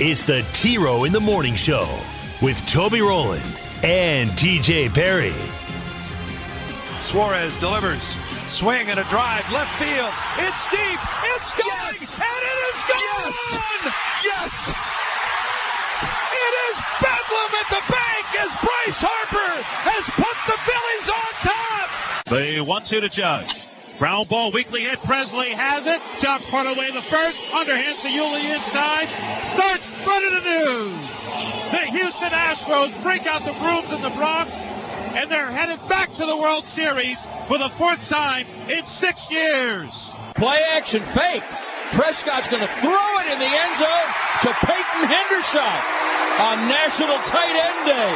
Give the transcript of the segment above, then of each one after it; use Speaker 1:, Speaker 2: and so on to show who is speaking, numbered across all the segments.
Speaker 1: it's the T Row in the Morning Show with Toby Rowland and TJ Perry.
Speaker 2: Suarez delivers. Swing and a drive, left field. It's deep. It's going,
Speaker 3: Yes.
Speaker 2: and it is gone.
Speaker 3: Yes!
Speaker 2: It is bedlam at the bank as Bryce Harper has put the Phillies on top.
Speaker 4: The one two to Judge. Ground ball, weakly hit. Pressly has it. Jumps part of the first. Underhand Sayuli inside. Starts spreading the news. The Houston Astros break out the brooms in the Bronx, and they're headed back to the World Series for the fourth time in six years.
Speaker 5: Play action fake. Prescott's going to throw it in the end zone to Peyton Hendershot on National Tight End Day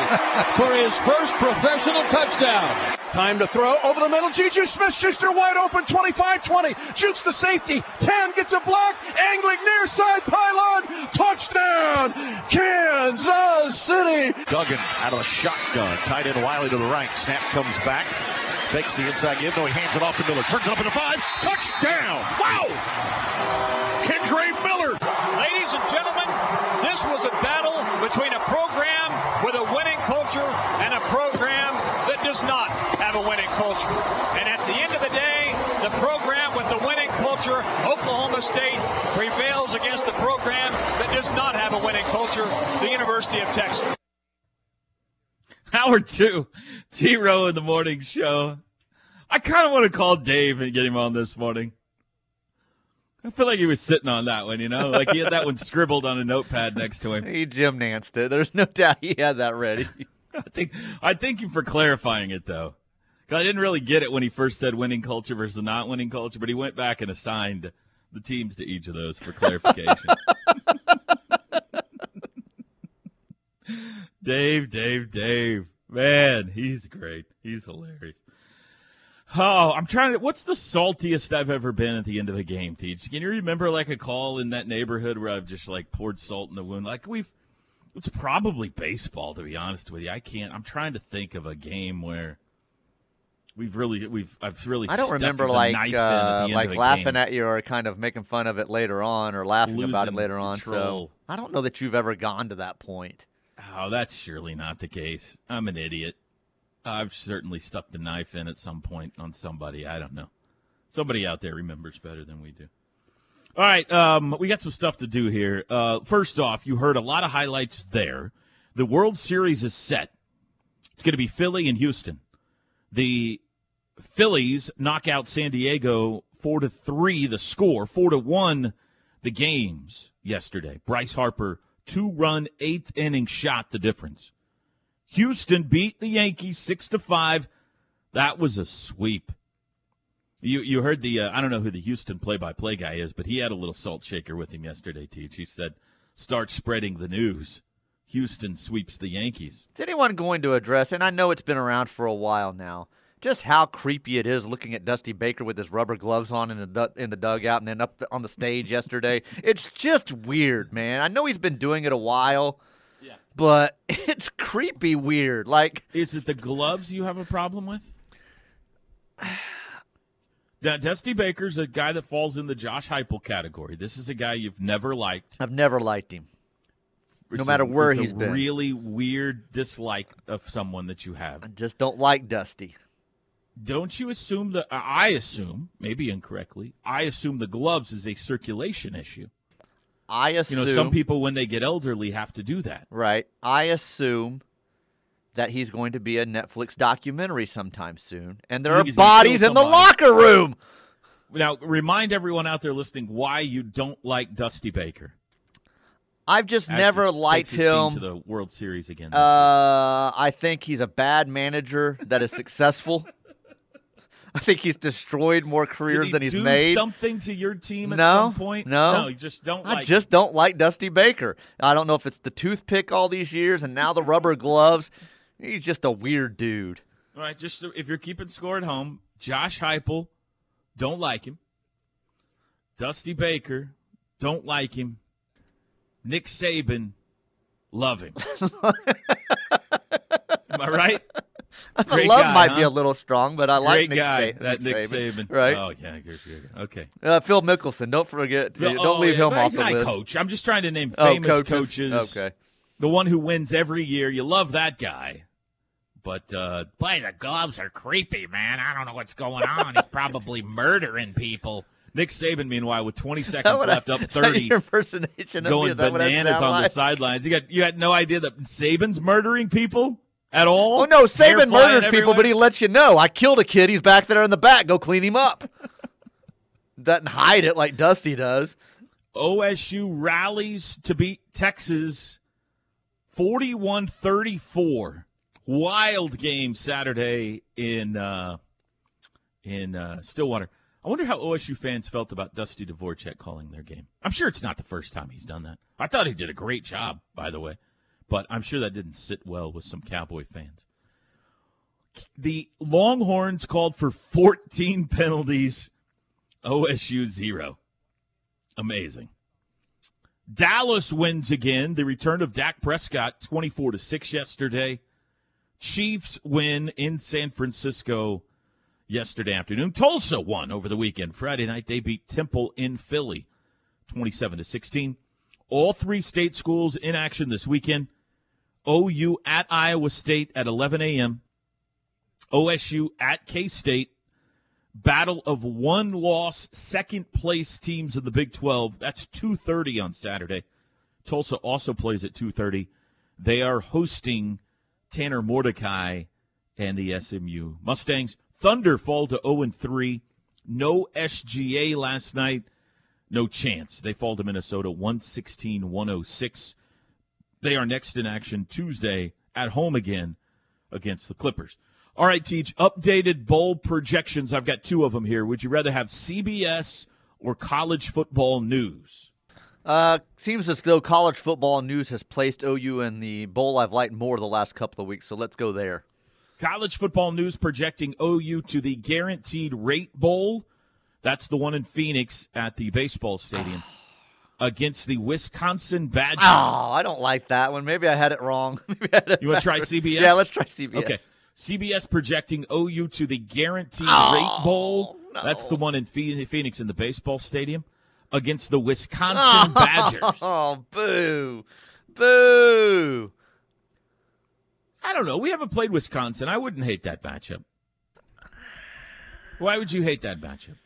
Speaker 5: for his first professional touchdown.
Speaker 3: Time to throw over the middle. Juju Smith Schuster wide open 25 20. Shoots the safety. 10 gets a block. Angling near side pylon. Touchdown. Kansas City.
Speaker 6: Duggan out of the shotgun. Tight end Wiley to the right. Snap comes back. Fakes the inside give. No, he hands it off to Miller. Turns it up into five. Touchdown. Wow. Kendre Miller.
Speaker 2: Ladies and gentlemen, this was a battle between a program with a winning culture and a program that does not have a winning culture. And at the end of the day, the program with the winning culture, Oklahoma State, prevails against the program that does not have a winning culture, the University of Texas.
Speaker 7: Hour two, T Row in the morning show. I kind of want to call Dave and get him on this morning. I feel like he was sitting on that one, you know, like he had that one scribbled on a notepad next to him.
Speaker 8: He Jim Nanced it. There's no doubt he had that ready.
Speaker 7: I think I thank you for clarifying it though, I didn't really get it when he first said winning culture versus not winning culture, but he went back and assigned the teams to each of those for clarification. Dave, Dave, Dave, man, he's great. He's hilarious. Oh, I'm trying to. What's the saltiest I've ever been at the end of a game, Teach? Can you remember like a call in that neighborhood where I've just like poured salt in the wound? Like we've, it's probably baseball to be honest with you. I can't. I'm trying to think of a game where we've really, we've, I've really.
Speaker 8: I don't remember like
Speaker 7: knife in at the
Speaker 8: uh, like laughing
Speaker 7: game.
Speaker 8: at you or kind of making fun of it later on or laughing about it
Speaker 7: Losing
Speaker 8: later on. So. I don't know that you've ever gone to that point.
Speaker 7: Oh, that's surely not the case. I'm an idiot. I've certainly stuck the knife in at some point on somebody. I don't know. Somebody out there remembers better than we do. All right, um, we got some stuff to do here. Uh, first off, you heard a lot of highlights there. The World Series is set. It's going to be Philly and Houston. The Phillies knock out San Diego four to three. The score four to one. The games yesterday. Bryce Harper two run eighth inning shot the difference. Houston beat the Yankees six to five. That was a sweep. You you heard the uh, I don't know who the Houston play by play guy is, but he had a little salt shaker with him yesterday. Teach he said, "Start spreading the news." Houston sweeps the Yankees.
Speaker 8: Is anyone going to address, and I know it's been around for a while now, just how creepy it is looking at Dusty Baker with his rubber gloves on in the in the dugout and then up on the stage yesterday? It's just weird, man. I know he's been doing it a while. But it's creepy weird. Like
Speaker 7: Is it the gloves you have a problem with? Now, Dusty Baker's a guy that falls in the Josh Heupel category. This is a guy you've never liked.
Speaker 8: I've never liked him. No
Speaker 7: It's
Speaker 8: matter
Speaker 7: a-
Speaker 8: where
Speaker 7: it's
Speaker 8: he's
Speaker 7: a
Speaker 8: been.
Speaker 7: really weird dislike of someone that you have.
Speaker 8: I just don't like Dusty.
Speaker 7: Don't you assume that? I assume, maybe incorrectly, I assume the gloves is a circulation issue.
Speaker 8: I
Speaker 7: You
Speaker 8: assume
Speaker 7: know, some people when they get elderly have to do that.
Speaker 8: Right. I assume that he's going to be a Netflix documentary sometime soon, and there are
Speaker 7: think he's gonna
Speaker 8: bodies in the locker room.
Speaker 7: Now, remind everyone out there listening why you don't like Dusty Baker.
Speaker 8: I've just
Speaker 7: Actually,
Speaker 8: never liked him.
Speaker 7: to the World Series again.
Speaker 8: Uh, I think he's a bad manager that is successful. I think he's destroyed more careers
Speaker 7: he
Speaker 8: than he's
Speaker 7: do
Speaker 8: made.
Speaker 7: something to your team at
Speaker 8: No,
Speaker 7: some point?
Speaker 8: no.
Speaker 7: no, you just don't
Speaker 8: I
Speaker 7: like.
Speaker 8: just don't like Dusty Baker. I don't know if it's the toothpick all these years and now the rubber gloves. He's just a weird dude.
Speaker 7: All right, just if you're keeping score at home, Josh Heupel, don't like him. Dusty Baker, don't like him. Nick Saban, love him. Am I right? Great
Speaker 8: love
Speaker 7: guy,
Speaker 8: might
Speaker 7: huh?
Speaker 8: be a little strong, but I like
Speaker 7: Great
Speaker 8: Nick,
Speaker 7: guy,
Speaker 8: Sa-
Speaker 7: that Nick
Speaker 8: Saban.
Speaker 7: Saban.
Speaker 8: Right.
Speaker 7: Oh yeah, you. Okay.
Speaker 8: Uh, Phil Mickelson. Don't forget.
Speaker 7: Phil-
Speaker 8: don't
Speaker 7: oh,
Speaker 8: leave
Speaker 7: yeah,
Speaker 8: him off the list.
Speaker 7: coach. I'm just trying to name
Speaker 8: Oh,
Speaker 7: famous
Speaker 8: coaches.
Speaker 7: coaches.
Speaker 8: Okay.
Speaker 7: The one who wins every year. You love that guy. But uh,
Speaker 9: Boy, the gloves are creepy, man. I don't know what's going on. He's probably murdering people.
Speaker 7: Nick Saban, meanwhile, with 20 seconds
Speaker 8: what I-
Speaker 7: left, up 30,
Speaker 8: your impersonation
Speaker 7: going
Speaker 8: Is that what I
Speaker 7: bananas on the sidelines. You got you got no idea that Saban's murdering people at all.
Speaker 8: Oh no, Saban murders people,
Speaker 7: everywhere?
Speaker 8: but he lets you know. I killed a kid. He's back there in the back. Go clean him up. Doesn't hide it like Dusty does.
Speaker 7: OSU rallies to beat Texas 41-34. Wild game Saturday in uh, in uh, Stillwater. I wonder how OSU fans felt about Dusty Dvoracek calling their game. I'm sure it's not the first time he's done that. I thought he did a great job, by the way, but I'm sure that didn't sit well with some Cowboy fans. The Longhorns called for 14 penalties, OSU zero. Amazing. Dallas wins again. The return of Dak Prescott, 24 to 6 yesterday. Chiefs win in San Francisco yesterday afternoon. Tulsa won over the weekend. Friday night they beat Temple in Philly, 27 to 16. All three state schools in action this weekend. OU at Iowa State at 11 a.m. OSU at K State. Battle of one loss, second place teams in the Big 12. That's 2:30 on Saturday. Tulsa also plays at 2:30. They are hosting Tanner Mordecai and the SMU Mustangs. Thunder fall to 0 and 3. No SGA last night. No chance. They fall to Minnesota 116 106. They are next in action Tuesday at home again against the Clippers. All right, Teach, updated bowl projections. I've got two of them here. Would you rather have CBS or college football news?
Speaker 8: Uh, seems as though college football news has placed OU in the bowl I've liked more the last couple of weeks. So let's go there.
Speaker 7: College football news projecting OU to the guaranteed rate bowl. That's the one in Phoenix at the baseball stadium against the Wisconsin Badgers.
Speaker 8: Oh, I don't like that one. Maybe I had it wrong. Maybe I had it
Speaker 7: You want to try. CBS?
Speaker 8: Yeah, let's try CBS.
Speaker 7: Okay. CBS projecting OU to the guaranteed
Speaker 8: Oh,
Speaker 7: rate bowl.
Speaker 8: no.
Speaker 7: That's the one in Phoenix in the baseball stadium against the Wisconsin Badgers.
Speaker 8: Oh, boo. Boo.
Speaker 7: I don't know. We haven't played Wisconsin. I wouldn't hate that matchup. Why would you hate that matchup?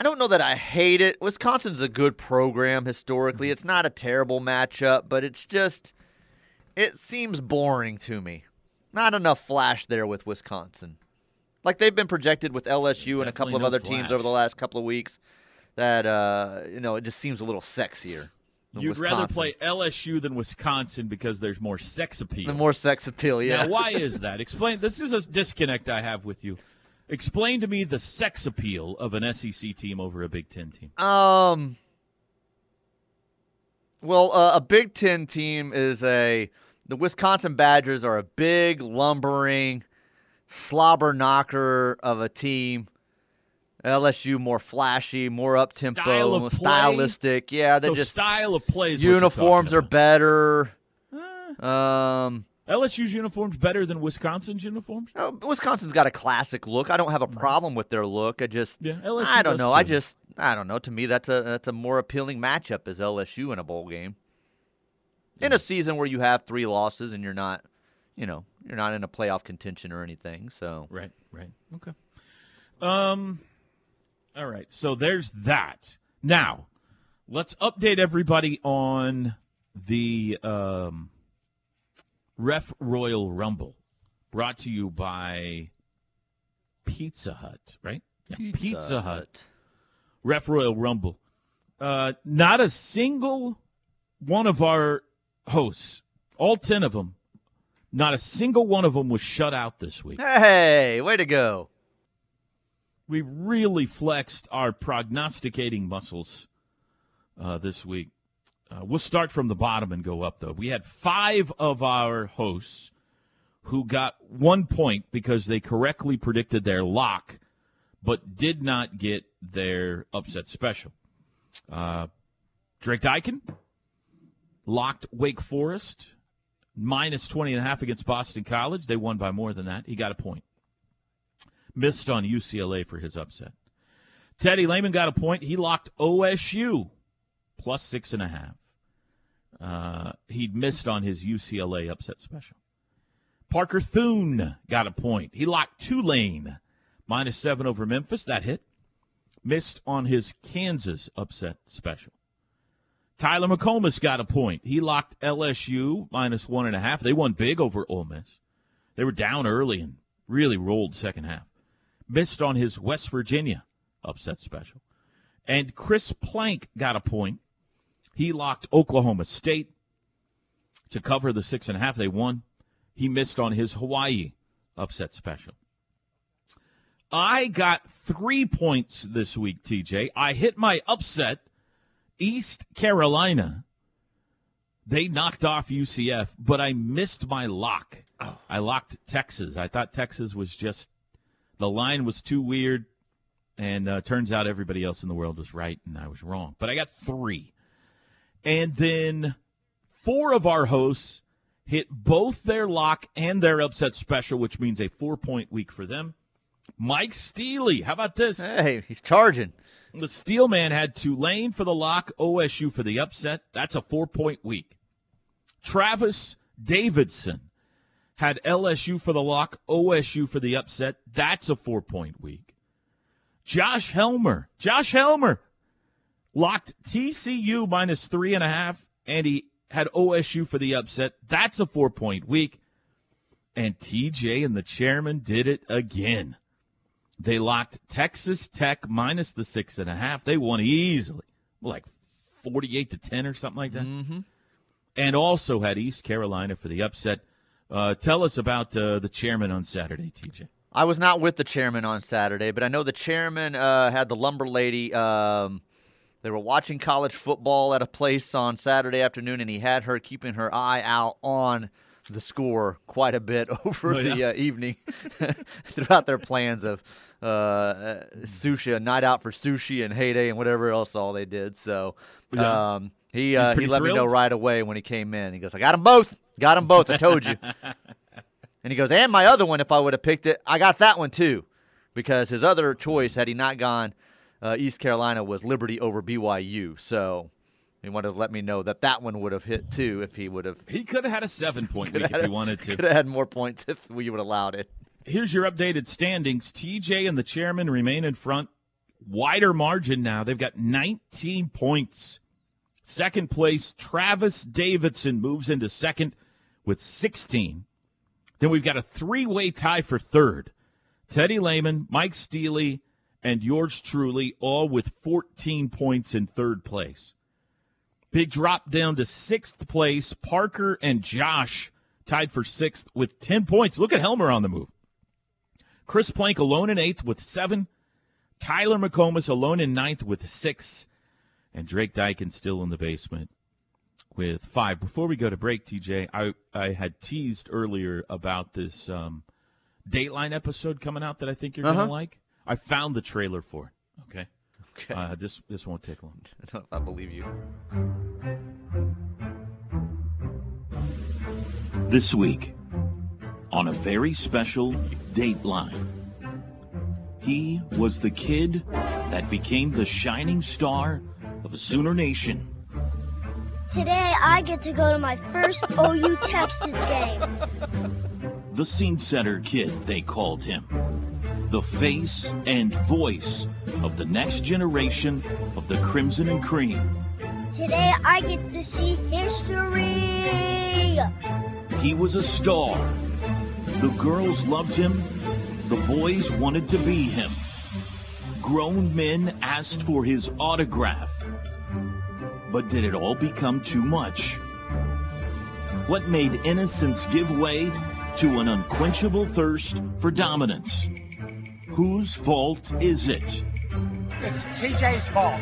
Speaker 8: I don't know that I hate it. Wisconsin's a good program historically. It's not a terrible matchup, but it's just it seems boring to me. Not enough flash there with Wisconsin. Like they've been projected with LSU and a couple of
Speaker 7: no
Speaker 8: other teams over the last couple of weeks that uh, you know, it just seems a little sexier.
Speaker 7: You'd rather play LSU than Wisconsin because there's more sex appeal.
Speaker 8: the more sex appeal, yeah.
Speaker 7: Now, why is that? Explain. This is a disconnect I have with you. Explain to me the sex appeal of an SEC team over a Big Ten team.
Speaker 8: Um. Well, uh, a Big Ten team is a. The Wisconsin Badgers are a big, lumbering, slobber knocker of a team. LSU more flashy, more up tempo,
Speaker 7: Style
Speaker 8: more
Speaker 7: play?
Speaker 8: stylistic. Yeah, they
Speaker 7: so
Speaker 8: just
Speaker 7: style of play is what you're
Speaker 8: uniforms are better. Um,
Speaker 7: LSU's uniforms better than Wisconsin's uniforms.
Speaker 8: uh, Wisconsin's got a classic look. I don't have a problem with their look. I just,
Speaker 7: Yeah, LSU
Speaker 8: I don't know. I just, I don't know. To me, that's a that's a more appealing matchup as LSU in a bowl game. In a season where you have three losses and you're not, you know, you're not in a playoff contention or anything. So
Speaker 7: Right, right. Okay. Um all right. So there's that. Now, let's update everybody on the um Ref Royal Rumble brought to you by Pizza Hut, right? Yeah, Pizza Hut. Ref Royal Rumble. Uh, not a single one of our hosts, all 10 of them, not a single one of them was shut out this week.
Speaker 8: Hey, way to go!
Speaker 7: We really flexed our prognosticating muscles uh, this week. Uh, we'll start from the bottom and go up, though. We had five of our hosts who got one point because they correctly predicted their lock, but did not get their upset special. Uh, Drake Dykin locked Wake Forest minus 20 and a half against Boston College. They won by more than that. He got a point. Missed on UCLA for his upset. Teddy Lehman got a point. He locked OSU plus six and a half. Uh, he'd missed on his UCLA upset special. Parker Thune got a point. He locked Tulane minus seven over Memphis. That hit. Missed on his Kansas upset special. Tyler McComas got a point. He locked LSU minus one and a half. They won big over Ole Miss. They were down early and really rolled second half. Missed on his West Virginia upset special. And Chris Plank got a point. He locked Oklahoma State to cover the six and a half. They won. He missed on his Hawaii upset special. I got three points this week, TJ. I hit my upset. East Carolina. They knocked off UCF, but I missed my lock. Oh. I locked Texas. I thought Texas was just the line was too weird, and uh, turns out everybody else in the world was right, and I was wrong. But I got three, and then four of our hosts hit both their lock and their upset special, which means a four point week for them. Mike Steely, how about this?
Speaker 8: Hey, he's charging.
Speaker 7: The Steelman had Tulane for the lock, OSU for the upset. That's a four point week. Travis Davidson had LSU for the lock, OSU for the upset. That's a four point week. Josh Helmer, Josh Helmer locked TCU minus three and a half, and he had OSU for the upset. That's a four point week. And TJ and the chairman did it again. They locked Texas Tech minus the six and a half. They won easily, like 48 to 10 or something like that.
Speaker 8: Mm-hmm.
Speaker 7: And also had East Carolina for the upset. Uh, tell us about uh, the chairman on Saturday, TJ.
Speaker 8: I was not with the chairman on Saturday, but I know the chairman uh, had the lumber lady. Um, they were watching college football at a place on Saturday afternoon, and he had her keeping her eye out on the score quite a bit over oh, yeah. the uh, evening throughout their plans of uh, uh, sushi, a night out for sushi and heyday and whatever else all they did. So yeah. um, he uh, he let thrilled? me know right away when he came in. He goes, "I got them both. Got them both. I told you." and he goes, "And my other one, if I would have picked it, I got that one too, because his other choice, had he not gone uh, East Carolina, was Liberty over BYU. So." He wanted to let me know that that one would have hit too if he would have.
Speaker 7: He could have had a seven point week if he wanted to.
Speaker 8: Could have had more points if we would have allowed it.
Speaker 7: Here's your updated standings. TJ and the chairman remain in front. Wider margin now. They've got 19 points. Second place, Travis Davidson moves into second with 16. Then we've got a three way tie for third. Teddy Lehman, Mike Steely, and yours truly, all with 14 points in third place. Big drop down to sixth place. Parker and Josh tied for sixth with 10 points. Look at Helmer on the move. Chris Plank alone in eighth with seven. Tyler McComas alone in ninth with six. And Drake Dykin still in the basement with five. Before we go to break, TJ, I, I had teased earlier about this um, Dateline episode coming out that I think you're uh-huh. going to like. I found the trailer for it. Okay.
Speaker 8: Okay.
Speaker 7: Uh, this this won't take long.
Speaker 8: I believe you.
Speaker 1: This week, on a very special Dateline, he was the kid that became the shining star of a Sooner Nation.
Speaker 10: Today, I get to go to my first OU Texas game.
Speaker 1: The scene setter kid, they called him the face and voice of the next generation of the Crimson and Cream.
Speaker 10: Today I get to see history.
Speaker 1: He was a star. The girls loved him. The boys wanted to be him. Grown men asked for his autograph. But did it all become too much? What made innocence give way to an unquenchable thirst for dominance?
Speaker 11: Whose fault is it?
Speaker 12: It's TJ's fault.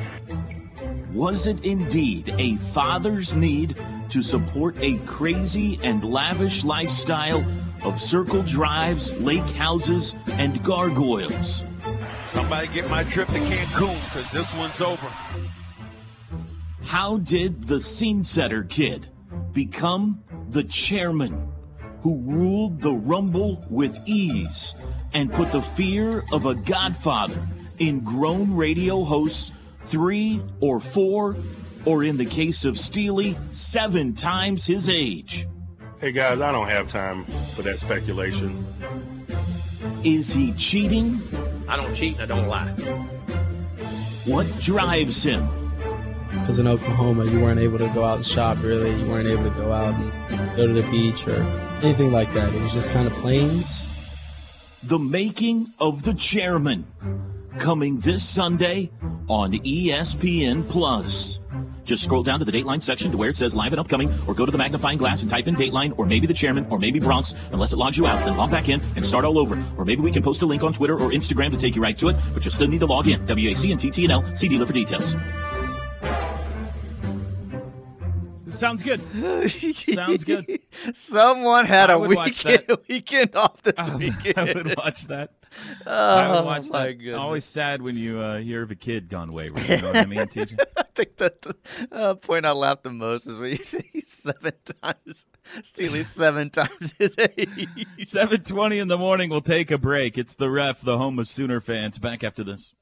Speaker 11: Was it indeed a father's need to support a crazy and lavish lifestyle of circle drives, lake houses, and gargoyles?
Speaker 13: Somebody get my trip to Cancun because this one's over.
Speaker 11: How did the scene setter kid become the chairman who ruled the rumble with ease and put the fear of a godfather in grown radio hosts three or four, or in the case of Steely, seven times his age?
Speaker 14: Hey guys, I don't have time for that speculation.
Speaker 11: Is he cheating?
Speaker 15: I don't cheat and I don't lie.
Speaker 11: What drives him?
Speaker 16: Because in Oklahoma, you weren't able to go out and shop really. You weren't able to go out and go to the beach or anything like that. It was just kind of plains.
Speaker 11: The Making of the Chairman, coming this Sunday on ESPN Plus. Just scroll down to the Dateline section to where it says live and upcoming, or go to the magnifying glass and type in Dateline, or maybe the chairman, or maybe Bronx, unless it logs you out, then log back in and start all over. Or maybe we can post a link on Twitter or Instagram to take you right to it, but you'll still need to log in. WAC and TTNL, see dealer for details.
Speaker 7: Sounds good. Sounds good.
Speaker 8: Someone had
Speaker 7: I
Speaker 8: a
Speaker 7: watch
Speaker 8: weekend, weekend off this
Speaker 7: I
Speaker 8: weekend.
Speaker 7: would watch that.
Speaker 8: Oh,
Speaker 7: I would watch
Speaker 8: my
Speaker 7: that.
Speaker 8: goodness.
Speaker 7: Always sad when you uh, hear of a kid gone wayward. You know what I mean, TJ?
Speaker 8: I think that the uh, point I laughed the most is when you say seven times, Steely's seven times his age.
Speaker 7: 7:20 in the morning. We'll take a break. It's the ref, the home of Sooner fans. Back after this.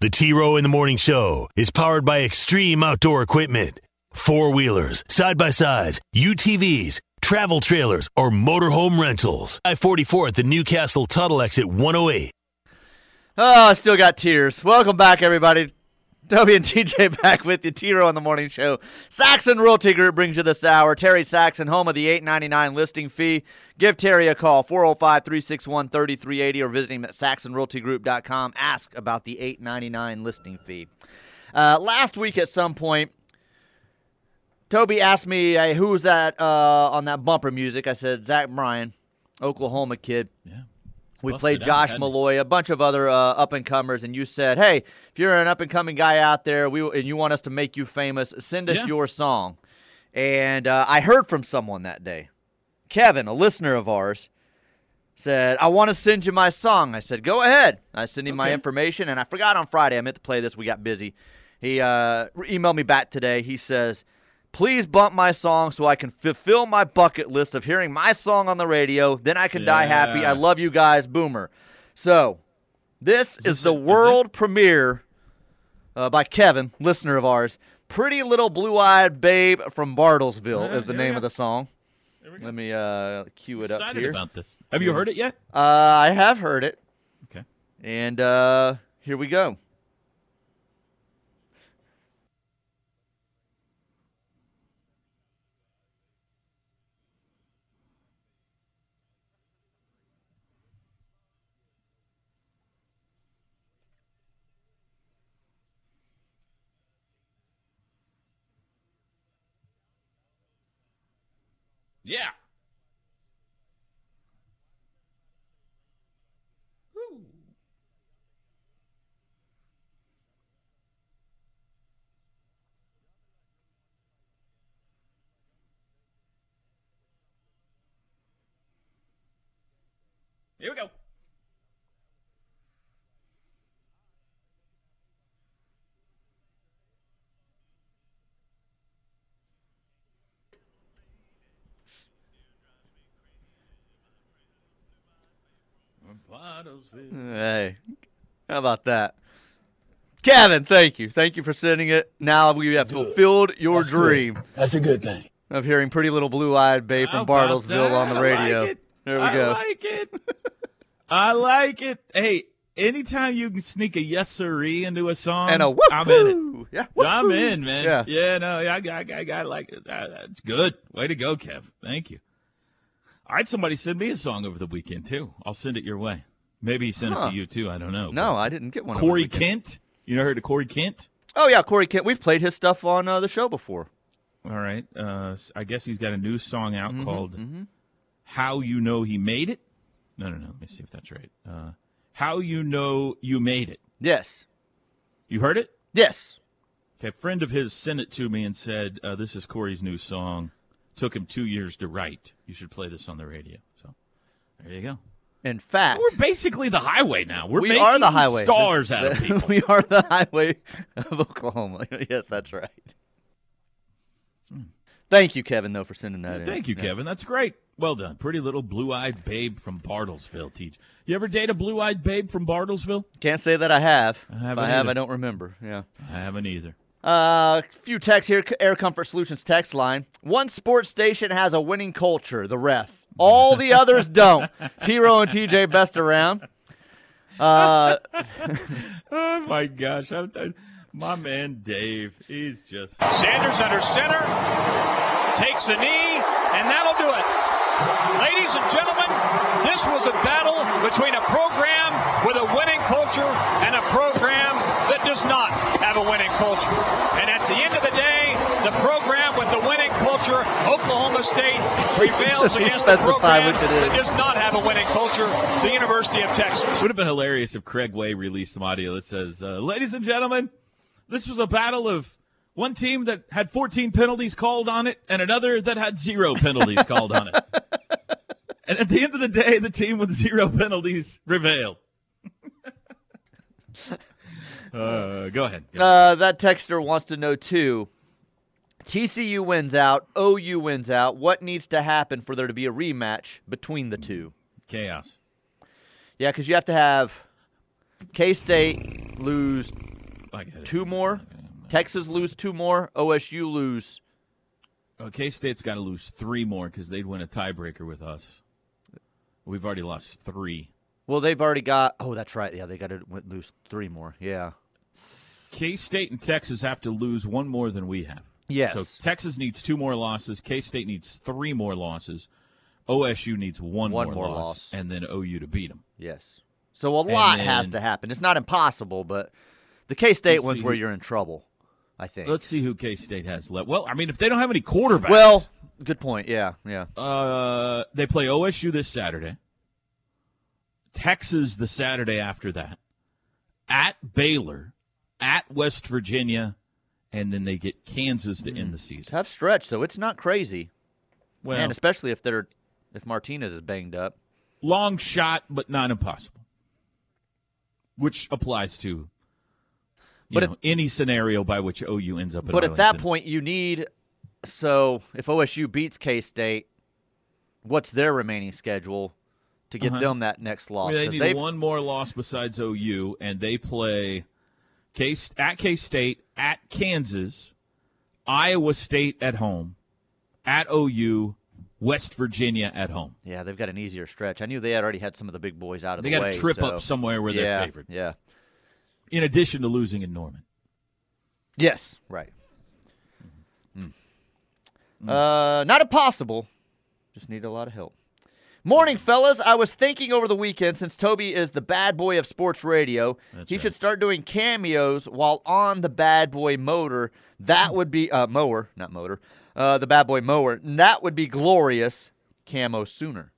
Speaker 1: The T Row in the Morning Show is powered by Extreme Outdoor Equipment. Four wheelers, side by sides, UTVs, travel trailers, or motorhome rentals. I 44 at the Newcastle Tuttle exit 108.
Speaker 8: Oh, I still got tears. Welcome back, everybody. Toby and TJ back with you. T-Row on the morning show. Saxon Realty Group brings you this hour. Terry Saxon, home of the eight ninety nine listing fee. Give Terry a call, 405-361-3380, or visit him at saxonrealtygroup.com. Ask about the eight ninety nine listing fee. Uh, last week at some point, Toby asked me, hey, who's that uh, on that bumper music? I said, Zach Bryan, Oklahoma kid.
Speaker 7: Yeah.
Speaker 8: We
Speaker 7: Busted
Speaker 8: played Josh
Speaker 7: hadn't?
Speaker 8: Meloy, a bunch of other uh, up and comers, and you said, "Hey, if you're an up and coming guy out there, we and you want us to make you famous, send us
Speaker 7: Yeah.
Speaker 8: your song." And uh, I heard from someone that day, Kevin, a listener of ours, said, "I want to send you my song." I said, "Go ahead." I sent him my information, and I forgot on Friday. I meant to play this. We got busy. He uh, emailed me back today. He says. Please bump my song so I can fulfill my bucket list of hearing my song on the radio. Then I can die happy. I love you guys, Boomer. So, this is,
Speaker 7: this
Speaker 8: the
Speaker 7: it? Is
Speaker 8: world premiere uh, by Kevin, listener of ours. Pretty Little Blue Eyed Babe from Bartlesville
Speaker 7: Yeah,
Speaker 8: is the name of the song. Let me uh, cue it up
Speaker 7: Excited
Speaker 8: here.
Speaker 7: about this. Have you heard it yet?
Speaker 8: Uh, I have heard it.
Speaker 7: Okay.
Speaker 8: And uh, here we go.
Speaker 7: Yeah. Here we go.
Speaker 8: Hey, how about that? Kevin, thank you. Thank you for sending it. Now we have fulfilled your
Speaker 17: That's good.
Speaker 8: dream
Speaker 17: That's a good thing.
Speaker 8: of hearing Pretty Little Blue Eyed Babe from
Speaker 7: about
Speaker 8: Bartlesville on the radio.
Speaker 7: like.
Speaker 8: There we
Speaker 7: I
Speaker 8: go.
Speaker 7: I like it. I like it. Hey, anytime you can sneak a yes siree into a song,
Speaker 8: and a
Speaker 7: I'm in it.
Speaker 8: whoop Yeah,
Speaker 7: I'm in, man.
Speaker 8: Yeah.
Speaker 7: yeah, no, I, I, I, I like it. That- That's good. Way to go, Kev. Thank you. All right, somebody send me a song over the weekend too. I'll send it your way. Maybe he sent it to you too. I don't know.
Speaker 8: No, I didn't get one.
Speaker 7: Corey. Kent. You never heard of Corey Kent?
Speaker 8: Oh yeah, Corey Kent. We've played his stuff on uh, the show before.
Speaker 7: All right. Uh, I guess he's got a new song out
Speaker 8: Mhm,
Speaker 7: called
Speaker 8: mhm.
Speaker 7: "How You Know He Made It." No, no, no. Let me see if that's right. Uh, how you know you made it.
Speaker 8: Yes.
Speaker 7: You heard it?
Speaker 8: Yes.
Speaker 7: Okay, a friend of his sent it to me and said, uh, "This is Corey's new song. Took him two years to write. You should play this on the radio." So there you go.
Speaker 8: In fact,
Speaker 7: we're basically the highway now. We're
Speaker 8: we are the highway.
Speaker 7: stars
Speaker 8: The-
Speaker 7: out of people.
Speaker 8: we are the highway of Oklahoma. yes, that's right. Thank you, Kevin, though, for sending that in.
Speaker 7: Thank you,
Speaker 8: Yeah.
Speaker 7: Kevin. That's great. Well done. Pretty little blue-eyed babe from Bartlesville. Teach. You ever date a blue-eyed babe from Bartlesville?
Speaker 8: Can't say that I have.
Speaker 7: I
Speaker 8: if
Speaker 7: haven't
Speaker 8: I have. I don't remember. Yeah.
Speaker 7: I haven't either.
Speaker 8: Uh, few texts here. Air Comfort Solutions text line. One sports station has a winning culture. The ref. All the others don't. T Row and TJ best around. Uh,
Speaker 7: oh my gosh, I'm, I- my man Dave, he's just
Speaker 2: Sanders under center, takes the knee, and that'll do it. Ladies and gentlemen, this was a battle between a program with a winning culture and a program that does not have a winning culture. And at the end of the day, the program with the winning culture, Oklahoma State, prevails against the
Speaker 8: Specify
Speaker 2: program
Speaker 8: it is.
Speaker 2: that does not have a winning culture, the University of Texas.
Speaker 7: It Would have been hilarious if Craig Way released some audio that says, uh, "Ladies and gentlemen, this was a battle of one team that had 14 penalties called on it, and another that had zero penalties called on it. And at the end of the day, the team with zero penalties prevailed." uh, go ahead.
Speaker 8: Uh, that texter wants to know too. TCU wins out. OU wins out. What needs to happen for there to be a rematch between the two?
Speaker 7: Chaos.
Speaker 8: Yeah, because you have to have K State lose
Speaker 7: I get it.
Speaker 8: two more, Texas lose two more, OSU lose.
Speaker 7: Uh, K State's got to lose three more because they'd win a tiebreaker with us. We've already lost three.
Speaker 8: Well, they've already got. Oh, that's right. Yeah, they got to lose three more. Yeah.
Speaker 7: K State and Texas have to lose one more than we have.
Speaker 8: Yes.
Speaker 7: So Texas needs two more losses. K State needs three more losses. OSU needs one,
Speaker 8: One
Speaker 7: more,
Speaker 8: more
Speaker 7: loss,
Speaker 8: loss.
Speaker 7: and then OU to beat them.
Speaker 8: Yes. So a lot has to happen. It's not impossible, but the K State one's where
Speaker 7: who-
Speaker 8: you're in trouble. I think.
Speaker 7: Let's see who K State has left. Well, I mean, if they don't have any quarterbacks,
Speaker 8: Well, good point. Yeah, yeah.
Speaker 7: uh, they play OSU this Saturday. Texas the Saturday after that. At Baylor, at West Virginia, and then they get Kansas to end the season.
Speaker 8: Tough stretch, so it's not crazy.
Speaker 7: Well,
Speaker 8: Man, especially if they're if Martinez is banged up.
Speaker 7: long shot, but not impossible. Which applies to you
Speaker 8: But
Speaker 7: know, any scenario by which OU ends up. At
Speaker 8: But at that point, you need. So if OSU beats K State, what's their remaining schedule to get
Speaker 7: Uh-huh.
Speaker 8: them that next loss?
Speaker 7: they
Speaker 8: 'Cause
Speaker 7: need
Speaker 8: they've-
Speaker 7: one more loss besides OU, and they play K at K State, at Kansas, Iowa State at home, at OU, West Virginia at home.
Speaker 8: Yeah, they've got an easier stretch. I knew they had already had some of the big boys out of
Speaker 7: They
Speaker 8: the way.
Speaker 7: They got a trip
Speaker 8: so-
Speaker 7: up somewhere where
Speaker 8: yeah,
Speaker 7: they're favored.
Speaker 8: Yeah.
Speaker 7: In addition to losing in Norman.
Speaker 8: Yes. Right. Mm. Uh, not impossible. Just need a lot of help. Morning, fellas. I was thinking over the weekend since Toby is the bad boy of sports radio, he should start doing cameos while on the bad boy motor. That would be uh, mower, not motor. Uh, the bad boy mower. That would be glorious. Camo sooner.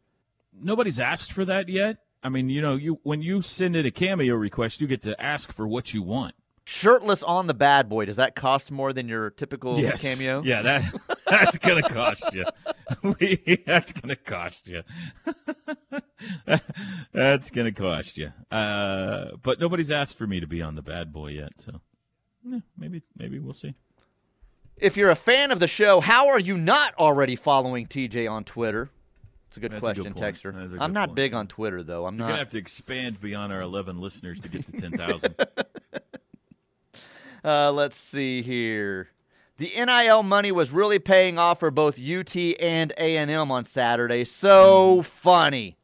Speaker 7: Nobody's asked for that yet. I mean, you know, you when you send in a cameo request, you get to ask for what you want.
Speaker 8: Shirtless on the bad boy. Does that cost more than your typical
Speaker 7: Yes.
Speaker 8: cameo?
Speaker 7: Yeah, that that's gonna cost you. We, that's gonna cost you. that's gonna cost you. Uh, but nobody's asked for me to be on the bad boy yet, so eh, maybe maybe we'll see.
Speaker 8: If you're a fan of the show, how are you not already following TJ on Twitter? It's a good
Speaker 7: That's a
Speaker 8: question,
Speaker 7: good point.
Speaker 8: Texter.
Speaker 7: A
Speaker 8: I'm
Speaker 7: good
Speaker 8: not
Speaker 7: point.
Speaker 8: big on Twitter though. I'm
Speaker 7: You're
Speaker 8: not.
Speaker 7: gonna have to expand beyond our 11 listeners to get to 10,000.
Speaker 8: Uh, let's see here. The NIL money was really paying off for both UT and A&M on Saturday. So mm. funny.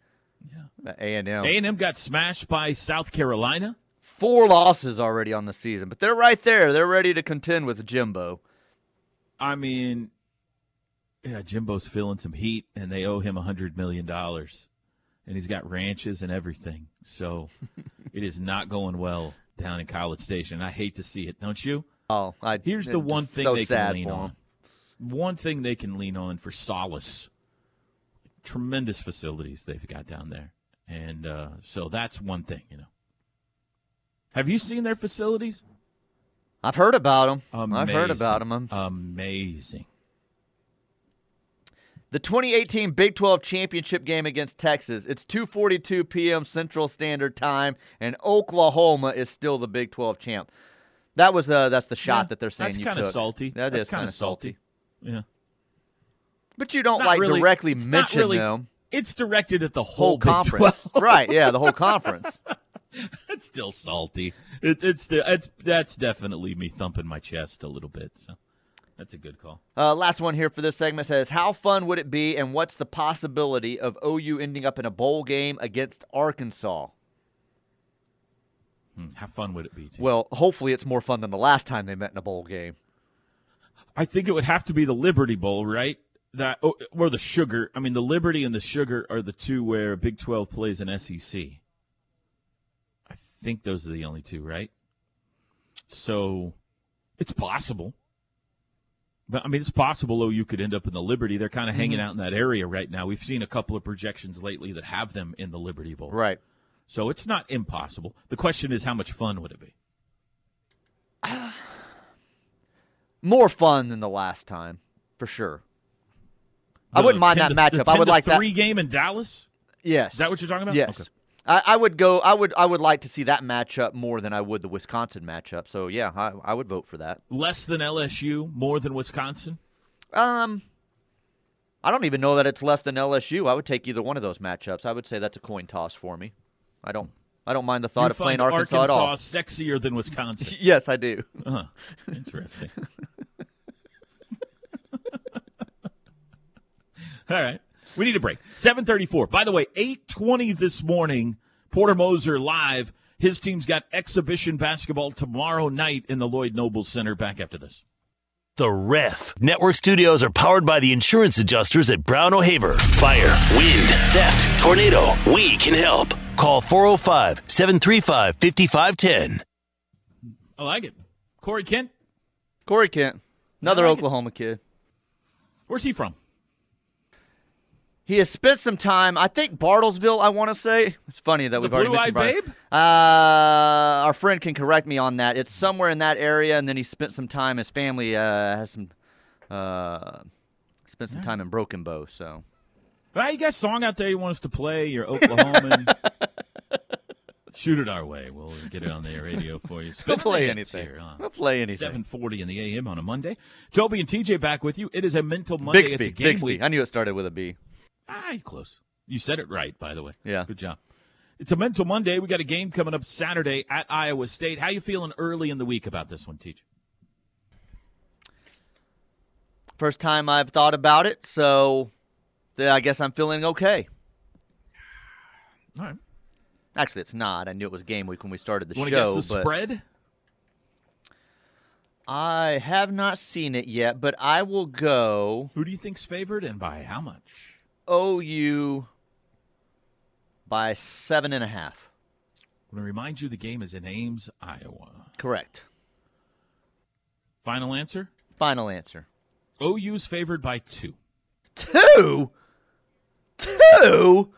Speaker 8: Yeah. A&M.
Speaker 7: A&M got smashed by South Carolina.
Speaker 8: Four losses already on the season, but they're right there. They're ready to contend with Jimbo.
Speaker 7: I mean, yeah, Jimbo's feeling some heat, and they owe him a hundred million dollars, and he's got ranches and everything. So it is not going well down in College Station. I hate to see it, don't you?
Speaker 8: Oh, I,
Speaker 7: here's the one thing
Speaker 8: so
Speaker 7: they can lean on. One thing they can lean on for solace. Tremendous facilities they've got down there, And uh, so that's one thing, you know. Have you seen their facilities?
Speaker 8: I've heard about them.
Speaker 7: Amazing.
Speaker 8: I've heard about them.
Speaker 7: Amazing.
Speaker 8: The 2018 Big 12 championship game against Texas. It's 2:42 p.m. Central Standard Time, and Oklahoma is still the Big 12 champ. That was uh, that's the shot
Speaker 7: Yeah,
Speaker 8: that they're saying
Speaker 7: that's
Speaker 8: you
Speaker 7: kinda salty.
Speaker 8: That
Speaker 7: That's
Speaker 8: is kind
Speaker 7: kinda
Speaker 8: of salty.
Speaker 7: Yeah.
Speaker 8: But you don't
Speaker 7: Not
Speaker 8: like
Speaker 7: really-
Speaker 8: directly
Speaker 7: it's
Speaker 8: mention
Speaker 7: really-
Speaker 8: them.
Speaker 7: It's directed at the whole,
Speaker 8: Whole conference, right? Yeah, the whole conference.
Speaker 7: it's still salty. It, it's it's that's definitely me thumping my chest a little bit. So that's a good call.
Speaker 8: Uh, last one here for this segment says, "How fun would it be, and what's the possibility of OU ending up in a bowl game against Arkansas?"
Speaker 7: How fun would it be? To
Speaker 8: Well, hopefully it's more fun than the last time they met in a bowl game.
Speaker 7: I think it would have to be the Liberty Bowl, right? That oh, or the Sugar. I mean, the Liberty and the Sugar are the two where Big Twelve plays an SEC. I think those are the only two, right? So it's possible. But I mean, it's possible. Oh, you could end up in the Liberty. They're kind of hanging
Speaker 8: Mhm.
Speaker 7: out in that area right now. We've seen a couple of projections lately that have them in the Liberty Bowl.
Speaker 8: Right.
Speaker 7: So it's not impossible. The question is, how much fun would it be?
Speaker 8: More fun than the last time, for sure. I wouldn't mind that
Speaker 7: to-
Speaker 8: matchup. I would like that.
Speaker 7: three game in Dallas.
Speaker 8: Yes.
Speaker 7: Is that what you're talking about?
Speaker 8: Yes.
Speaker 7: Okay.
Speaker 8: I, I would go. I would. I would like to see that matchup more than I would the Wisconsin matchup. So yeah, I, I would vote for that.
Speaker 7: Less than LSU, more than Wisconsin.
Speaker 8: Um, I don't even know that it's less than LSU. I would take either one of those matchups. I would say that's a coin toss for me. I don't. I don't mind the thought
Speaker 7: You
Speaker 8: of playing
Speaker 7: find
Speaker 8: Arkansas, at all.
Speaker 7: sexier than Wisconsin.
Speaker 8: Yes, I do.
Speaker 7: Uh-huh. Interesting. All right. We need a break. 734. By the way, 820 this morning, Porter Moser live. His team's got exhibition basketball tomorrow night in the Lloyd Noble Center. Back after this.
Speaker 1: The Ref. Network studios are powered by the insurance adjusters at Brown O'Haver. Fire, wind, theft, tornado. We can help. Call 405 735 5510.
Speaker 7: I like it. Corey Kent.
Speaker 8: Corey Kent, another
Speaker 7: I like it.
Speaker 8: Oklahoma kid.
Speaker 7: Where's he from?
Speaker 8: He has spent some time, I think Bartlesville. I want to say it's funny that we've already
Speaker 7: Blue-Eyed
Speaker 8: mentioned.
Speaker 7: Babe?
Speaker 8: Uh, our friend can correct me on that. It's somewhere in that area, and then he spent some time. His family uh, has some uh, spent some time in Broken Bow. So
Speaker 7: Well, you got a song out there you want us to play? You're Oklahoman. Shoot it our way. We'll get it on the radio for you.
Speaker 8: We'll play anything.
Speaker 7: Here, huh?
Speaker 8: We'll play anything.
Speaker 7: 740 in the AM on a Monday. Toby and TJ back with you. It is a mental Monday.
Speaker 8: Bixby,
Speaker 7: it's a game
Speaker 8: Bixby.
Speaker 7: week.
Speaker 8: I knew it started with a B.
Speaker 7: Ah, you're close. You said it right, by the way.
Speaker 8: Yeah.
Speaker 7: Good job. It's a mental Monday. We got a game coming up Saturday at Iowa State. How you feeling early in the week about this one, TJ?
Speaker 8: First time I've thought about it, so I guess I'm feeling okay.
Speaker 7: All right.
Speaker 8: Actually, it's not. I knew it was game week when we started the
Speaker 7: Want to
Speaker 8: show.
Speaker 7: guess the spread?
Speaker 8: I have not seen it yet, but I will go
Speaker 7: Who do you think's favored and by how much?
Speaker 8: OU by seven and a half.
Speaker 7: I'm going to remind you the game is in Ames, Iowa.
Speaker 8: Correct.
Speaker 7: Final answer?
Speaker 8: Final answer.
Speaker 7: OU's favored by two.
Speaker 8: Two? Two?
Speaker 7: You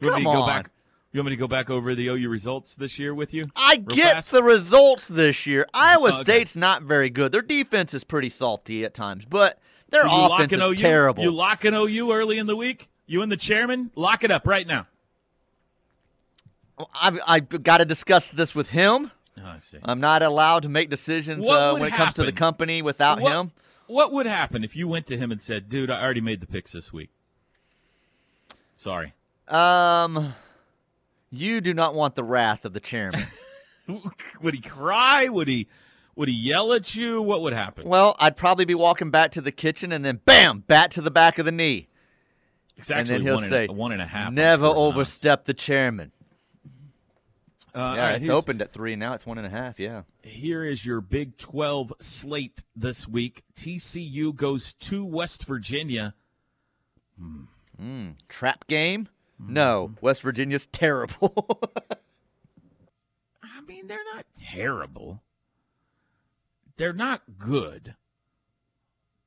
Speaker 7: want me
Speaker 8: Come
Speaker 7: to go
Speaker 8: on.
Speaker 7: back? You want me to go back over the OU results this year with you?
Speaker 8: I get
Speaker 7: fast?
Speaker 8: the results this year. Iowa
Speaker 7: Okay.
Speaker 8: State's not very good. Their defense is pretty salty at times, but their
Speaker 7: So
Speaker 8: offense is
Speaker 7: OU?
Speaker 8: terrible.
Speaker 7: You locking OU early in the week? You and the chairman? Lock it up right now.
Speaker 8: I've, I've got to discuss this with him.
Speaker 7: Oh, I see.
Speaker 8: I'm not allowed to make decisions uh, when it comes to the company without
Speaker 7: What-
Speaker 8: him.
Speaker 7: What would happen if you went to him and said, "Dude, I already made the picks this week. Sorry."
Speaker 8: Um, you do not want the wrath of the chairman.
Speaker 7: would he cry? Would he? Would he yell at you? What would happen?
Speaker 8: well, I'd probably be walking back to the kitchen and then bam, bat to the back of the knee.
Speaker 7: It's
Speaker 8: and then he'll
Speaker 7: one and
Speaker 8: say,
Speaker 7: a, one and a half.
Speaker 8: Never overstep the chairman.
Speaker 7: Uh,
Speaker 8: yeah,
Speaker 7: right,
Speaker 8: it's opened at three now. It's one and a half. Yeah.
Speaker 7: Here is your Big 12 slate this week. TCU goes to West Virginia.
Speaker 8: Mm, trap game? No, West Virginia's terrible.
Speaker 7: I mean, they're not terrible. They're not good.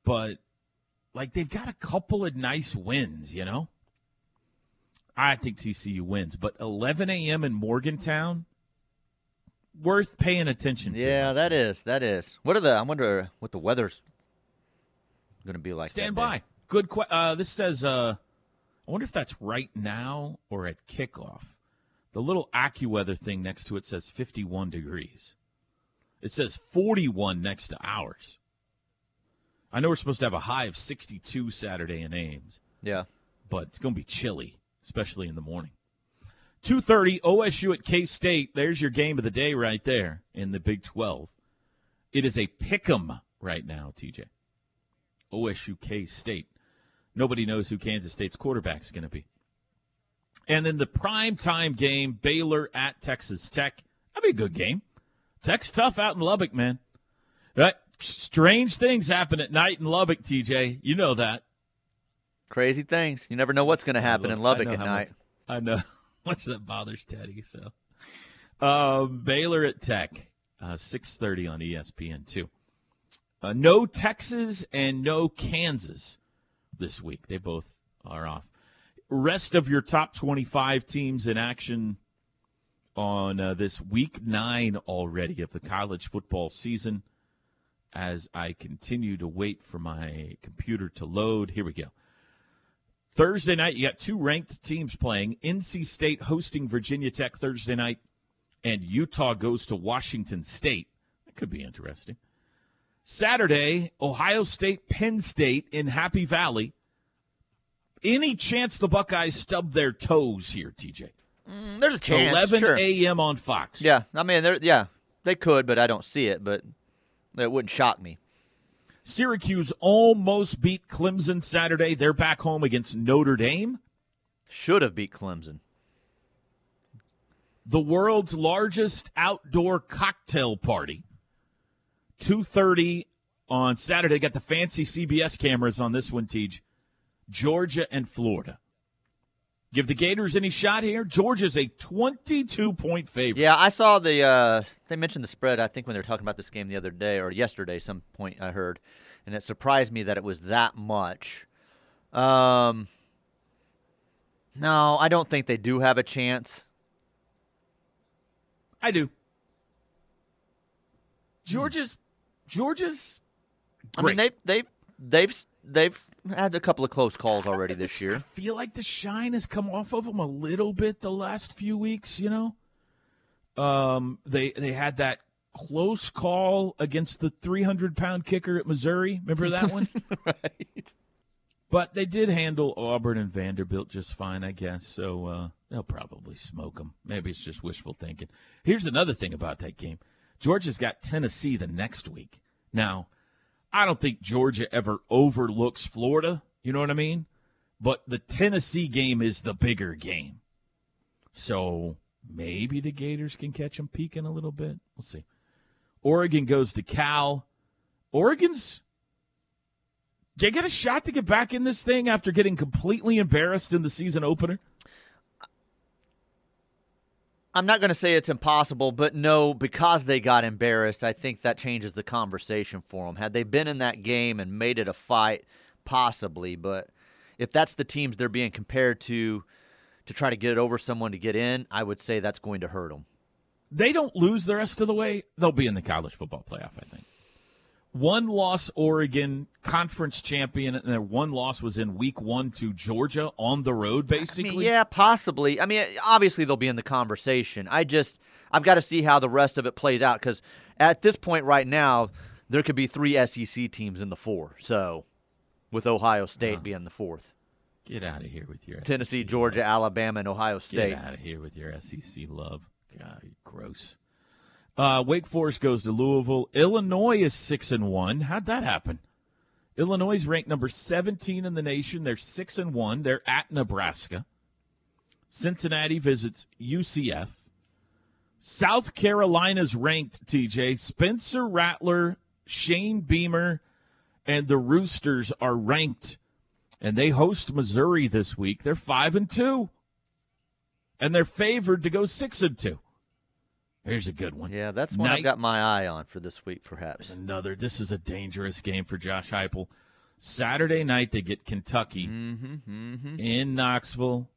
Speaker 7: But, like, they've got a couple of nice wins, you know? I think TCU wins, but 11 a.m. in Morgantown, worth paying attention to.
Speaker 8: Yeah, that is. That is. What are the? I wonder what the weather's going to be like.
Speaker 7: Stand by. Good. Que- uh, this says. Uh, I wonder if that's right now or at kickoff. The little AccuWeather thing next to it says 51 degrees. It says 41 next to ours. I know we're supposed to have a high of 62 Saturday in Ames.
Speaker 8: Yeah.
Speaker 7: But it's going to be chilly, especially in the morning. 2:30 OSU at K-State. There's your game of the day right there in the Big 12. It is a pick'em right now, TJ. OSU K-State. Nobody knows who Kansas State's quarterback is going to be. And then the prime time game, Baylor at Texas Tech. That'd be a good game. Tech's tough out in Lubbock, man. Right? Strange things happen at night in Lubbock, TJ. You know that.
Speaker 8: Crazy things. You never know what's going to happen in Lubbock at night.
Speaker 7: Much, I know much that bothers Teddy. So, um, Baylor at Tech, uh, six thirty on ESPN two. Uh, no Texas and no Kansas this week. They both are off. Rest of your top twenty-five teams in action on uh, this week nine already of the college football season. As I continue to wait for my computer to load, here we go. Thursday night, you got two ranked teams playing. NC State hosting Virginia Tech Thursday night, and Utah goes to Washington State. That could be interesting. Saturday, Ohio State, Penn State in Happy Valley. Any chance the Buckeyes stub their toes here, TJ?
Speaker 8: Mm, there's a chance.
Speaker 7: 11
Speaker 8: sure.
Speaker 7: a.m. on Fox.
Speaker 8: Yeah, I mean, they're, yeah, they could, but I don't see it. But it wouldn't shock me.
Speaker 7: Syracuse almost beat Clemson Saturday. They're back home against Notre Dame.
Speaker 8: Should have beat Clemson.
Speaker 7: The world's largest outdoor cocktail party. 2:30 on Saturday. Got the fancy CBS cameras on this one, Teach. Georgia and Florida. Give the Gators any shot here? Georgia's a 22 point favorite.
Speaker 8: Yeah, I saw the. Uh, they mentioned the spread. I think when they were talking about this game the other day or yesterday, some point I heard, and it surprised me that it was that much. Um, no, I don't think they do have a chance.
Speaker 7: I do. Georgia's Georgia's.
Speaker 8: I mean, they they've they've they've had a couple of close calls already this year.
Speaker 7: I feel like the shine has come off of them a little bit the last few weeks. You know, um, they they had that close call against the 300 pound kicker at Missouri. Remember that one?
Speaker 8: right.
Speaker 7: But they did handle Auburn and Vanderbilt just fine, I guess. So uh, they'll probably smoke them. Maybe it's just wishful thinking. Here's another thing about that game Georgia's got Tennessee the next week. Now, I don't think Georgia ever overlooks Florida. You know what I mean? But the Tennessee game is the bigger game. So maybe the Gators can catch them peeking a little bit. We'll see. Oregon goes to Cal. Oregon's they get a shot to get back in this thing after getting completely embarrassed in the season opener.
Speaker 8: I'm not going to say it's impossible, but no, because they got embarrassed, I think that changes the conversation for them. Had they been in that game and made it a fight, possibly, but if that's the teams they're being compared to to try to get it over someone to get in, I would say that's going to hurt them.
Speaker 7: They don't lose the rest of the way, they'll be in the college football playoff, I think. One loss, Oregon, conference champion, and their one loss was in week one to Georgia on the road, basically.
Speaker 8: I mean, yeah, possibly. I mean, obviously they'll be in the conversation. I just, I've got to see how the rest of it plays out because at this point right now, there could be three SEC teams in the four. So, with Ohio State
Speaker 7: Oh.
Speaker 8: being the fourth,
Speaker 7: Get out of here with your
Speaker 8: Tennessee,
Speaker 7: SEC
Speaker 8: Georgia,
Speaker 7: love.
Speaker 8: Alabama, and Ohio State.
Speaker 7: Get out of here with your SEC love. God, you're gross. Uh, Wake Forest goes to Louisville. Illinois is six and one. How'd that happen? Illinois is ranked number 17 in the nation. They're six and one. They're at Nebraska. Cincinnati visits UCF. South Carolina's ranked, TJ. Spencer Rattler, Shane Beamer, and the Roosters are ranked. And they host Missouri this week. They're five and two. And they're favored to go six and two. Here's a good one.
Speaker 8: Yeah, that's one
Speaker 7: Night-
Speaker 8: I've got my eye on for this week, perhaps.
Speaker 7: Another. This is a dangerous game for Josh Heupel. Saturday night they get Kentucky
Speaker 8: Mm-hmm, mm-hmm.
Speaker 7: in Knoxville.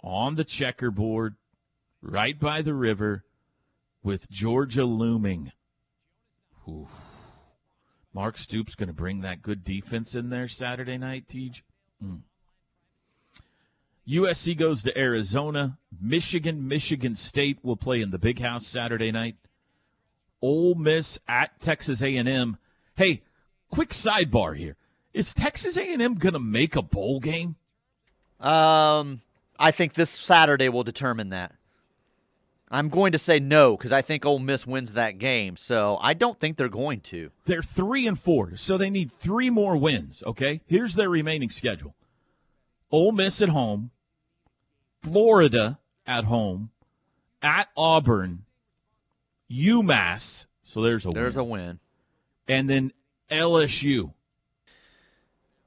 Speaker 7: on the checkerboard, right by the river, with Georgia looming. Mark Stoops going to bring that good defense in there Saturday night, Teej. Mm. USC goes to Arizona. Michigan, Michigan State will play in the Big House Saturday night. Ole Miss at Texas A&M. Hey, quick sidebar here: Is Texas A&M going to make a bowl game?
Speaker 8: Um, I think this Saturday will determine that. I'm going to say no because I think Ole Miss wins that game. So I don't think they're going to.
Speaker 7: They're three and four, so they need three more wins. Okay, here's their remaining schedule: Ole Miss at home, Florida at home, at Auburn, UMass. So there's a
Speaker 8: There's
Speaker 7: win.
Speaker 8: a win.
Speaker 7: and then LSU.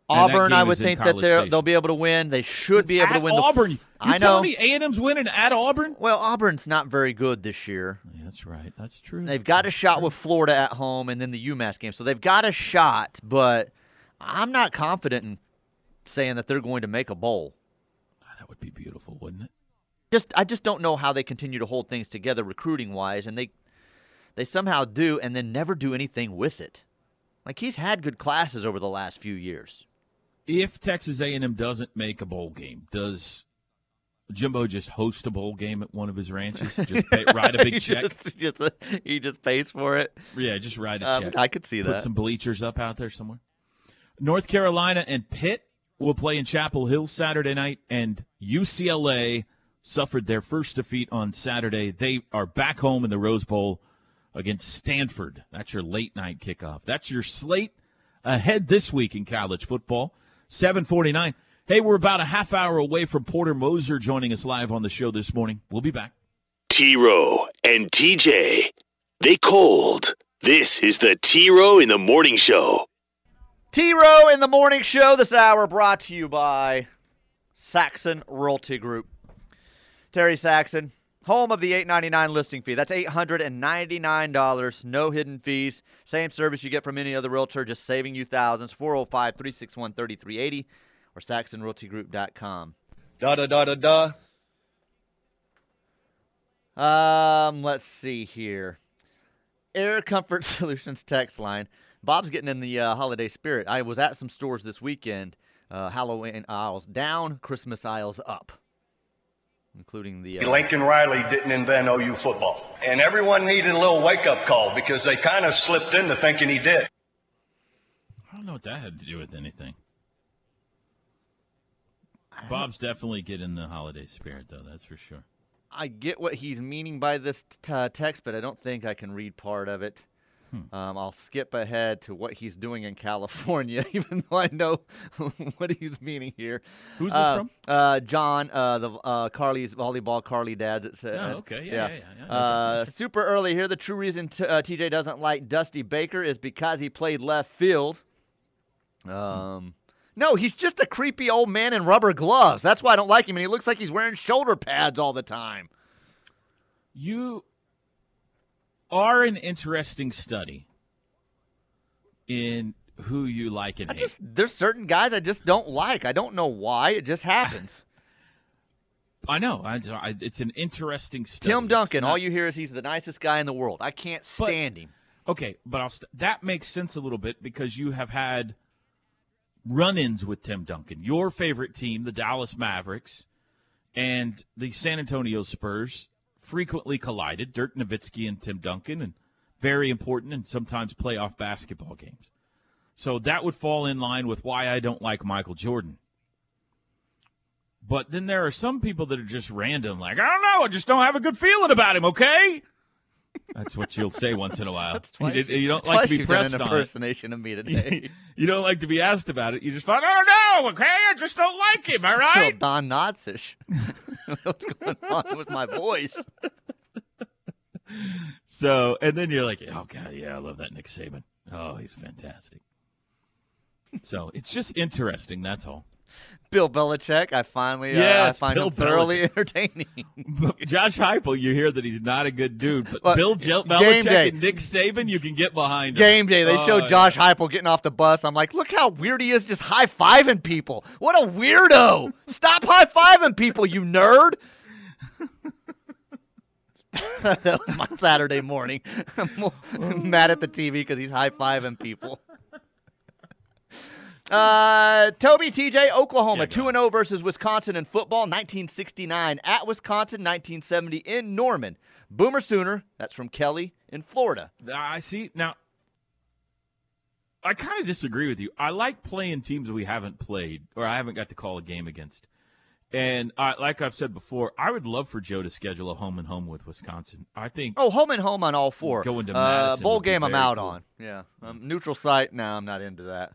Speaker 8: Auburn, I would think that
Speaker 7: Station.
Speaker 8: they'll be able to win. They should be able to win. the
Speaker 7: Auburn.
Speaker 8: f-
Speaker 7: You're
Speaker 8: I know.
Speaker 7: telling me A&M's winning at Auburn?
Speaker 8: Well, Auburn's not very good this year.
Speaker 7: Yeah, that's right. That's true.
Speaker 8: They've got a shot with Florida at home and then the UMass game. So they've got a shot, but I'm not confident in saying that they're going to make a bowl.
Speaker 7: Would be beautiful, wouldn't it?
Speaker 8: Just I just don't know how they continue to hold things together recruiting wise and they they somehow do and then never do anything with it. Like he's had good classes over the last few years.
Speaker 7: If Texas A&M doesn't make a bowl game, does Jimbo just host a bowl game at one of his ranches? Just pay, write a big
Speaker 8: He
Speaker 7: check?
Speaker 8: just- just- he just pays for it.
Speaker 7: Yeah, just write a
Speaker 8: Um,
Speaker 7: check.
Speaker 8: I could see
Speaker 7: Put
Speaker 8: that.
Speaker 7: Put some bleachers up out there somewhere. North Carolina and Pitt will play in Chapel Hill Saturday night, and UCLA suffered their first defeat on Saturday. They are back home in the Rose Bowl against Stanford. That's your late night kickoff. That's your slate ahead this week in college football. 749. Hey, we're about a half hour away from Porter Moser joining us live on the show this morning. We'll be back.
Speaker 1: T Row and TJ. They cold. This is the T Row in the Morning Show.
Speaker 8: T Row in the morning show this hour brought to you by Saxon Realty Group. Terry Saxon, home of the eight ninety nine listing fee. That's eight hundred and ninety nine dollars, no hidden fees. Same service you get from any other realtor, just saving you thousands. 405 361 3380 or saxonrealtygroup.com.
Speaker 13: Da da da da da.
Speaker 8: Um, let's see here. Air Comfort Solutions text line. Bob's getting in the uh, holiday spirit. I was at some stores this weekend. Uh, Halloween aisles down, Christmas aisles up, including the. Uh,
Speaker 17: Lincoln Riley didn't invent OU football. And everyone needed a little wake up call because they kind of slipped into thinking he did.
Speaker 7: I don't know what that had to do with anything. Bob's definitely getting the holiday spirit, though. That's for sure.
Speaker 8: I get what he's meaning by this t- uh, text, but I don't think I can read part of it.
Speaker 7: Hmm.
Speaker 8: Um, I'll skip ahead to what he's doing in California, even though I know what he's meaning here.
Speaker 7: Who's this
Speaker 8: Uh,
Speaker 7: from?
Speaker 8: Uh, John, uh, the uh, Carly's volleyball Carly dads. It said.
Speaker 7: Oh, okay. Yeah, yeah, yeah, yeah.
Speaker 8: Uh, super early here. The true reason t- uh, TJ doesn't like Dusty Baker is because he played left field. Um. No, he's just a creepy old man in rubber gloves. That's why I don't like him, and he looks like he's wearing shoulder pads all the time.
Speaker 7: You are an interesting study in who you like and
Speaker 8: I
Speaker 7: hate.
Speaker 8: just there's certain guys I just don't like. I don't know why. It just happens.
Speaker 7: I know. I, I, it's an interesting study.
Speaker 8: Tim Duncan,
Speaker 7: not-
Speaker 8: all you hear is he's the nicest guy in the world. I can't
Speaker 7: But-
Speaker 8: stand him.
Speaker 7: Okay, but I'll st- that makes sense a little bit because you have had run-ins with Tim Duncan. Your favorite team, the Dallas Mavericks, and the San Antonio Spurs frequently collided. Dirk Nowitzki and Tim Duncan, and very important and sometimes playoff basketball games. So that would fall in line with why I don't like Michael Jordan. But then there are some people that are just random, like I don't know, I just don't have a good feeling about him. Okay, that's what you'll say once in a while.
Speaker 8: twice
Speaker 7: you, you don't like to be pressed
Speaker 8: an
Speaker 7: on it.
Speaker 8: impersonation of me today.
Speaker 7: you don't like to be asked about it. You just find, I don't know. Okay, I just don't like him. all
Speaker 8: right?
Speaker 7: Right.
Speaker 8: Don Knotzish. What's going on with my voice?
Speaker 7: So, and then you're like, oh god, yeah, I love that Nick Saban. Oh, he's fantastic. So it's just interesting. That's all.
Speaker 8: Bill Belichick, I finally,
Speaker 7: Yes,
Speaker 8: uh, I find
Speaker 7: Bill
Speaker 8: him thoroughly
Speaker 7: Belichick.
Speaker 8: entertaining.
Speaker 7: Josh Heupel, you hear that he's not a good dude, but
Speaker 8: Well,
Speaker 7: Bill Jel- Belichick
Speaker 8: day.
Speaker 7: and Nick Saban, you can get behind. 'em.
Speaker 8: Game day, they
Speaker 7: Oh,
Speaker 8: showed
Speaker 7: yeah.
Speaker 8: Josh Heupel getting off the bus. I'm like, look how weird he is, just high fiving people. What a weirdo! Stop high fiving people, you nerd. that was my Saturday morning. I'm mad at the TV because he's high fiving people. Uh, Toby TJ, Oklahoma, 2 0 versus Wisconsin in football, 1969 at Wisconsin, 1970 in Norman. Boomer Sooner, that's from Kelly in Florida.
Speaker 7: I see now. I kind of disagree with you. I like playing teams we haven't played or I haven't got to call a game against. And I, like I've said before, I would love for Joe to schedule a home and home with Wisconsin. I think.
Speaker 8: Oh, home and home on all four.
Speaker 7: Going to
Speaker 8: uh, bowl game, I'm out
Speaker 7: cool.
Speaker 8: on. Yeah, um, neutral site. No, I'm not into that.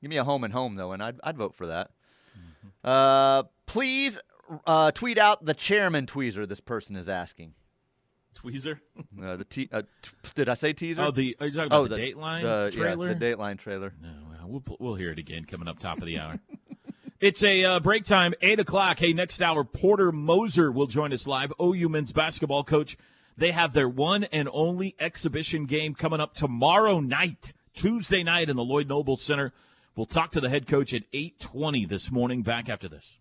Speaker 8: Give me a home and home though, and I'd I'd vote for that.
Speaker 7: Mm-hmm.
Speaker 8: Uh, please uh, tweet out the chairman tweezer. This person is asking.
Speaker 7: Tweezer.
Speaker 8: Uh, the te- uh, t- did I say teaser?
Speaker 7: Oh, the are you talking about
Speaker 8: oh,
Speaker 7: the, Dateline
Speaker 8: the,
Speaker 7: trailer?
Speaker 8: Yeah, the Dateline trailer.
Speaker 7: No, well, we'll we'll hear it again coming up top of the hour. it's a uh, break time, eight o'clock. Hey, next hour, Porter Moser will join us live. OU men's basketball coach. They have their one and only exhibition game coming up tomorrow night, Tuesday night in the Lloyd Noble Center. We'll talk to the head coach at eight twenty this morning. Back after this.